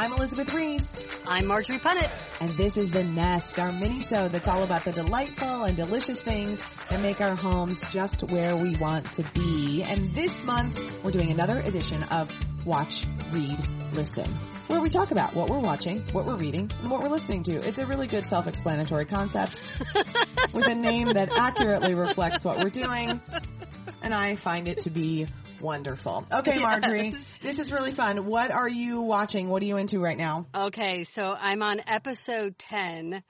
I'm Elizabeth Ries. I'm Marjorie Punnett. And this is The Nest, our mini-show that's all about the delightful and delicious things that make our homes just where we want to be. And this month, we're doing another edition of Watch, Read, Listen, where we talk about what we're watching, what we're reading, and what we're listening to. It's a really good self-explanatory concept with a name that accurately reflects what we're doing. And I find it to be Wonderful. Okay, Marjorie, yes. this is really fun. What are you watching? What are you into right now? Okay, so I'm on episode 10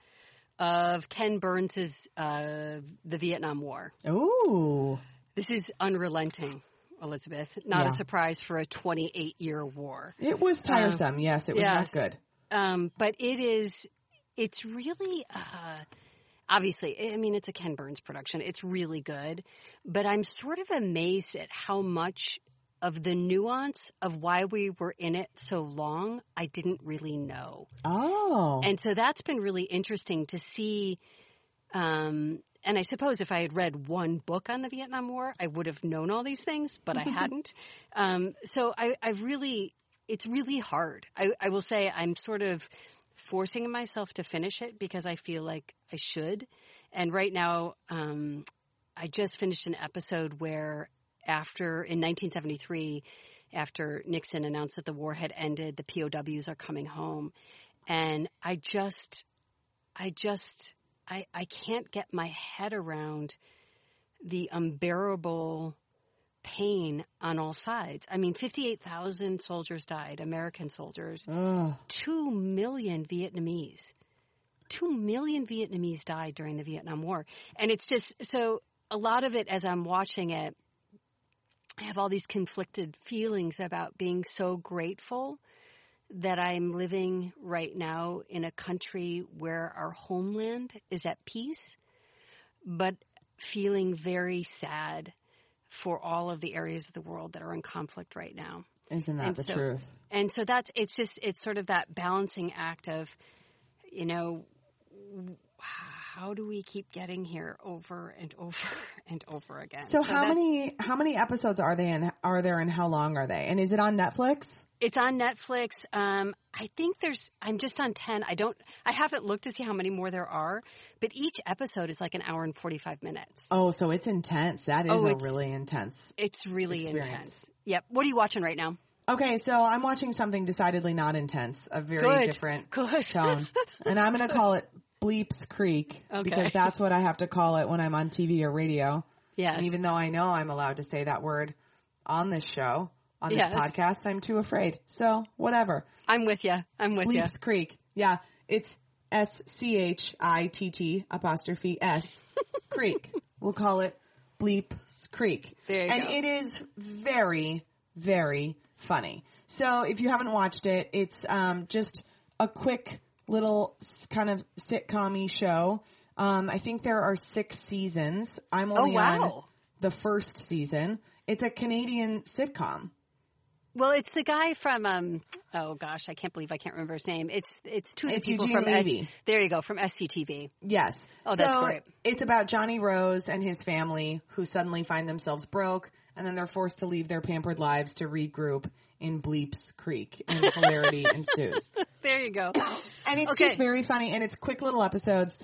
of Ken Burns's uh, The Vietnam War. Ooh. This is unrelenting. Elizabeth, not yeah. a surprise for a 28 year war. It was tiresome. yes, it was yes. not good. Um, but it is, it's really, uh, obviously, I mean, it's a Ken Burns production. It's really good. But I'm sort of amazed at how much of the nuance of why we were in it so long, I didn't really know. Oh. And so that's been really interesting to see. Um, and I suppose if I had read one book on the Vietnam War, I would have known all these things, but I hadn't. Um, so I, I really, it's really hard. I, I will say I'm sort of forcing myself to finish it because I feel like I should. And right now, um, I just finished an episode where after, in 1973, after Nixon announced that the war had ended, the POWs are coming home. And I just, I just, I, I can't get my head around the unbearable pain on all sides. I mean, 58,000 soldiers died, American soldiers. Oh. 2 million Vietnamese. 2 million Vietnamese died during the Vietnam War. And it's just, so a lot of it as I'm watching it, I have all these conflicted feelings about being so grateful that I'm living right now in a country where our homeland is at peace, but feeling very sad for all of the areas of the world that are in conflict right now. Isn't that and the so, truth? And so that's it's just it's sort of that balancing act of, you know, how do we keep getting here over and over and over again? So, so how many how many episodes are they in? Are there and how long are they? And is it on Netflix? It's on Netflix. Um, I think there's. I'm just on ten. I don't. I haven't looked to see how many more there are, but each episode is like an hour and forty five minutes. Oh, so it's intense. That is oh, a really intense. It's really experience. intense. Yep. What are you watching right now? Okay, so I'm watching something decidedly not intense, a very Good. different Good. tone, and I'm going to call it Bleeps Creek okay. because that's what I have to call it when I'm on TV or radio. Yes. And even though I know I'm allowed to say that word on this show, on this yes. podcast, I'm too afraid. So whatever. I'm with you. I'm with you. Bleeps Creek. Yeah, it's S C H I T T apostrophe S Creek. We'll call it Bleeps Creek. And go. it is very, very funny. So if you haven't watched it, it's um, just a quick little kind of sitcom show. Um, I think there are six seasons. I'm only oh, wow. on the first season. It's a Canadian sitcom. Well, it's the guy from um, oh gosh, I can't believe I can't remember his name. It's it's two of the It's people Eugene from Levy. S- there you go from SCTV. Yes. Oh, that's great. It's about Johnny Rose and his family who suddenly find themselves broke and then they're forced to leave their pampered lives to regroup in Bleeps Creek and hilarity ensues. There you go. And it's Okay. just very funny and it's quick little episodes.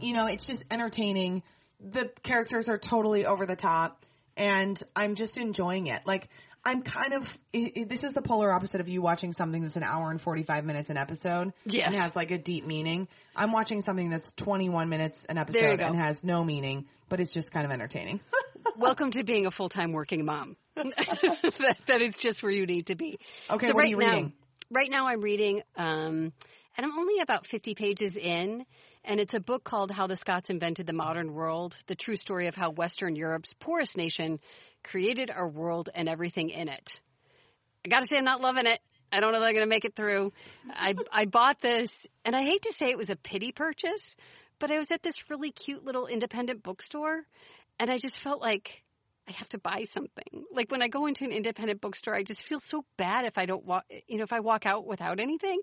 You know, it's just entertaining. The characters are totally over the top and I'm just enjoying it. Like, I'm kind of, this is the polar opposite of you watching something that's an hour and 45 minutes an episode. Yes. And has like a deep meaning. I'm watching something that's 21 minutes an episode and has no meaning, but it's just kind of entertaining. Welcome to being a full time working mom. that, that is just where you need to be. Okay, So what are right you now- reading? Right now, I'm reading, um, and I'm only about 50 pages in, And it's a book called How the Scots Invented the Modern World, the true story of how Western Europe's poorest nation created our world and everything in it. I gotta say, I'm not loving it. I don't know if I'm gonna make it through. I, I bought this, and I hate to say it was a pity purchase, but I was at this really cute little independent bookstore, and I just felt like I have to buy something. Like when I go into an independent bookstore, I just feel so bad if I don't walk, you know, if I walk out without anything.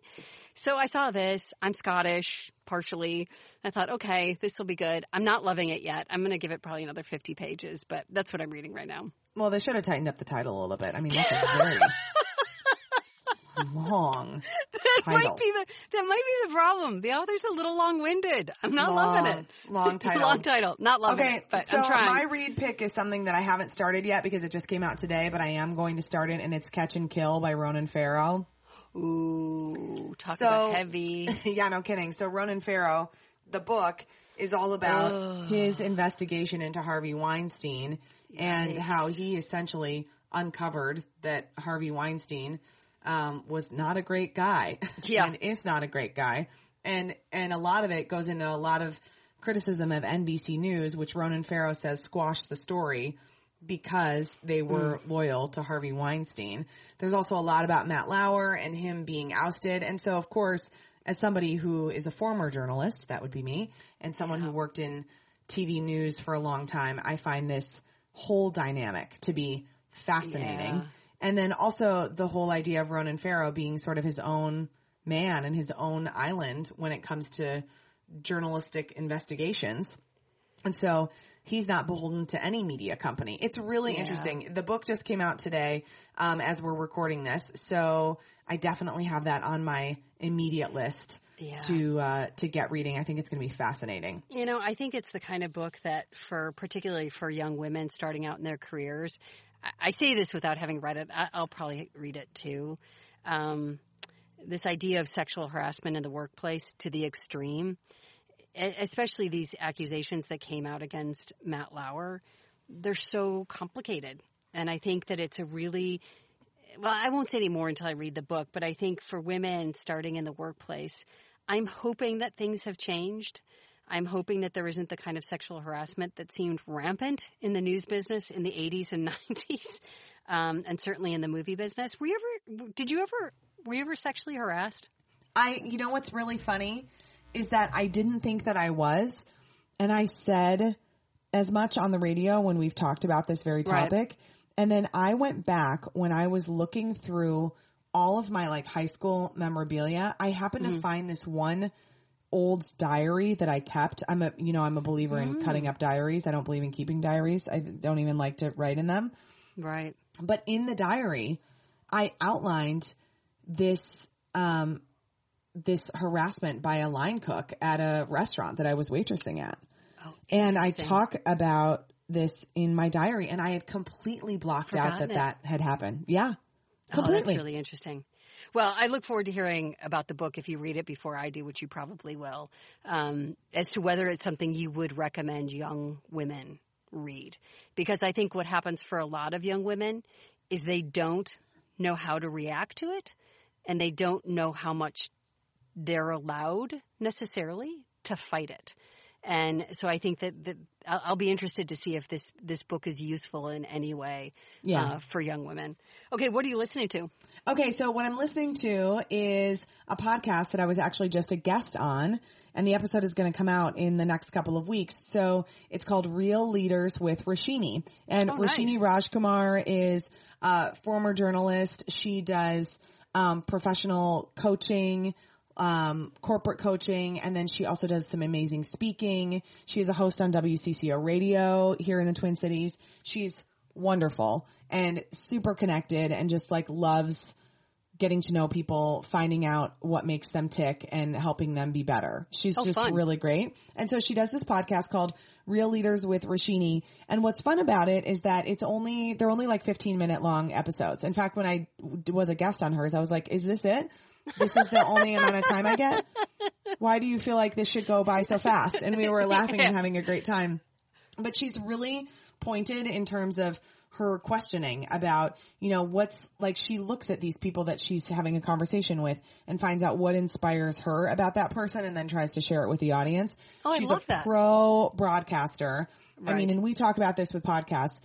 So I saw this. I'm Scottish, partially. I thought, okay, this will be good. I'm not loving it yet. I'm going to give it probably another 50 pages, but that's what I'm reading right now. Well, they should have tightened up the title a little bit. I mean, this is very long. That title. might be the that might be the problem. The author's a little long-winded. I'm not loving it. long title. long title. Not loving Okay, it, but so I'm trying. my read pick is something that I haven't started yet because it just came out today, but I am going to start it, and it's Catch and Kill by Ronan Farrow. Ooh, talk So- about heavy. yeah, no kidding. So Ronan Farrow, the book is all about his investigation into Harvey Weinstein and how he essentially uncovered that Harvey Weinstein um, was not a great guy. Yeah. and is not a great guy. And and a lot of it goes into a lot of criticism of NBC News, which Ronan Farrow says squashed the story because they were mm. loyal to Harvey Weinstein. There's also a lot about Matt Lauer and him being ousted. And so, of course, as somebody who is a former journalist, that would be me, and someone who worked in TV news for a long time, I find this whole dynamic to be fascinating. Yeah. And then also the whole idea of Ronan Farrow being sort of his own man and his own island when it comes to journalistic investigations. And so he's not beholden to any media company. It's really Yeah. interesting. The book just came out today um, as we're recording this, so I definitely have that on my immediate list Yeah. to uh, to get reading. I think it's going to be fascinating. You know, I think it's the kind of book that for particularly for young women starting out in their careers, I, I say this without having read it. I, I'll probably read it too. Um, this idea of sexual harassment in the workplace to the extreme, especially these accusations that came out against Matt Lauer, they're so complicated. And I think that it's a really well, I won't say any more until I read the book, but I think for women starting in the workplace, I'm hoping that things have changed. I'm hoping that there isn't the kind of sexual harassment that seemed rampant in the news business in the 80s and 90s, um, and certainly in the movie business. Were you ever? Did you ever? Were you ever sexually harassed? I, you know what's really funny is that I didn't think that I was, and I said as much on the radio when we've talked about this very Right. topic. And then I went back when I was looking through all of my like high school memorabilia. I happened to find this one old diary that I kept. I'm a, you know, I'm a believer in cutting up diaries. I don't believe in keeping diaries. I don't even like to write in them. Right. But in the diary, I outlined this um, this harassment by a line cook at a restaurant that I was waitressing at, Oh, and I talk about this in my diary, and I had completely blocked out that it. that had happened. Yeah, Oh, that's completely. really interesting. Well, I look forward to hearing about the book if you read it before I do, which you probably will, um, as to whether it's something you would recommend young women read. Because I think what happens for a lot of young women is they don't know how to react to it and they don't know how much they're allowed necessarily to fight it. And so I think that, that I'll be interested to see if this, this book is useful in any way Yeah. uh, for young women. Okay, what are you listening to? Okay, so what I'm listening to is a podcast that I was actually just a guest on, and the episode is going to come out in the next couple of weeks. So it's called Real Leaders with Rashini. And Oh, nice. Rashini Rajkumar is a former journalist. She does um, professional coaching, um, corporate coaching, and then she also does some amazing speaking. She is a host on WCCO radio here in the Twin Cities. She's wonderful and super connected and just like loves getting to know people, finding out what makes them tick and helping them be better. She's Oh, just fun. really great. And so she does this podcast called Real Leaders with Rashini. And what's fun about it is that it's only, they're only like 15 minute long episodes. In fact, when I was a guest on hers, I was like, is this it? This is the only amount of time I get? Why do you feel like this should go by so fast? And we were laughing and having a great time but she's really pointed in terms of her questioning about, you know, what's like she looks at these people that she's having a conversation with and finds out what inspires her about that person and then tries to share it with the audience. Oh, I she's love a that. pro broadcaster. I mean, and we talk about this with podcasts.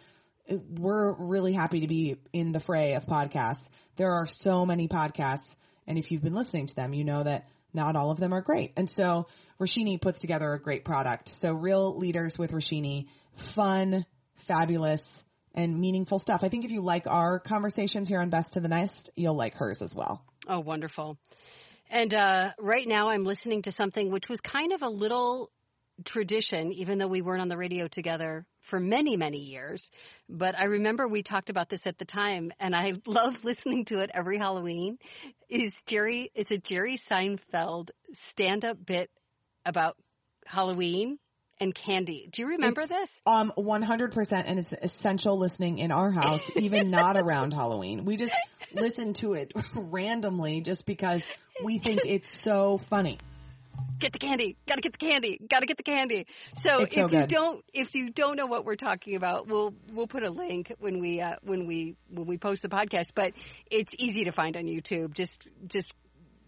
We're really happy to be in the fray of podcasts. There are so many podcasts, and if you've been listening to them, you know that not all of them are great. And so Rashini puts together a great product. So real leaders with Rashini, fun, fabulous, and meaningful stuff. I think if you like our conversations here on Best to the Nest, you'll like hers as well. Oh, wonderful. And uh, right now I'm listening to something which was kind of a little tradition, even though we weren't on the radio together for many, many years. But I remember we talked about this at the time, and I love listening to it every Halloween. Is Jerry? It's a Jerry Seinfeld stand-up bit about Halloween and candy. Do you remember this? Um, 100% and it's essential listening in our house, even not around Halloween. We just listen to it randomly just because we think it's so funny. Get the candy gotta get the candy gotta get the candy so It's if so you good. don't if you don't know what we're talking about we'll we'll put a link when we uh, when we when we post the podcast but it's easy to find on youtube just just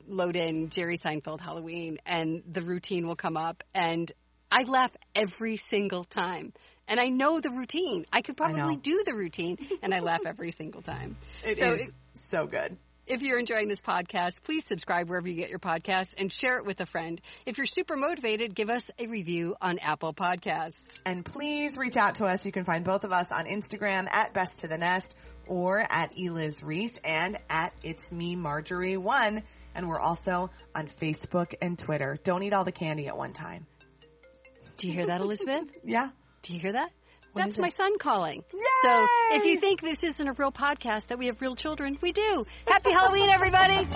load in jerry seinfeld halloween and the routine will come up and i laugh every single time and I know the routine. I could probably know. do the routine, and I laugh every single time. It so is so good. If you're enjoying this podcast, please subscribe wherever you get your podcasts and share it with a friend. If you're super motivated, give us a review on Apple Podcasts. And please reach out to us. You can find both of us on Instagram at Best to the Nest or at Eliz Reese and at It's Me Marjorie One. And we're also on Facebook and Twitter. Don't eat all the candy at one time. Do you hear that, Elizabeth? Yeah. Do you hear that? What That's is it? my son calling. So if you think this isn't a real podcast that we have real children, we do. Happy Halloween, everybody!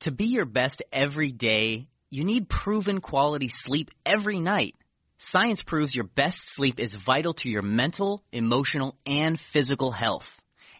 To be your best every day, you need proven quality sleep every night. Science proves your best sleep is vital to your mental, emotional, and physical health.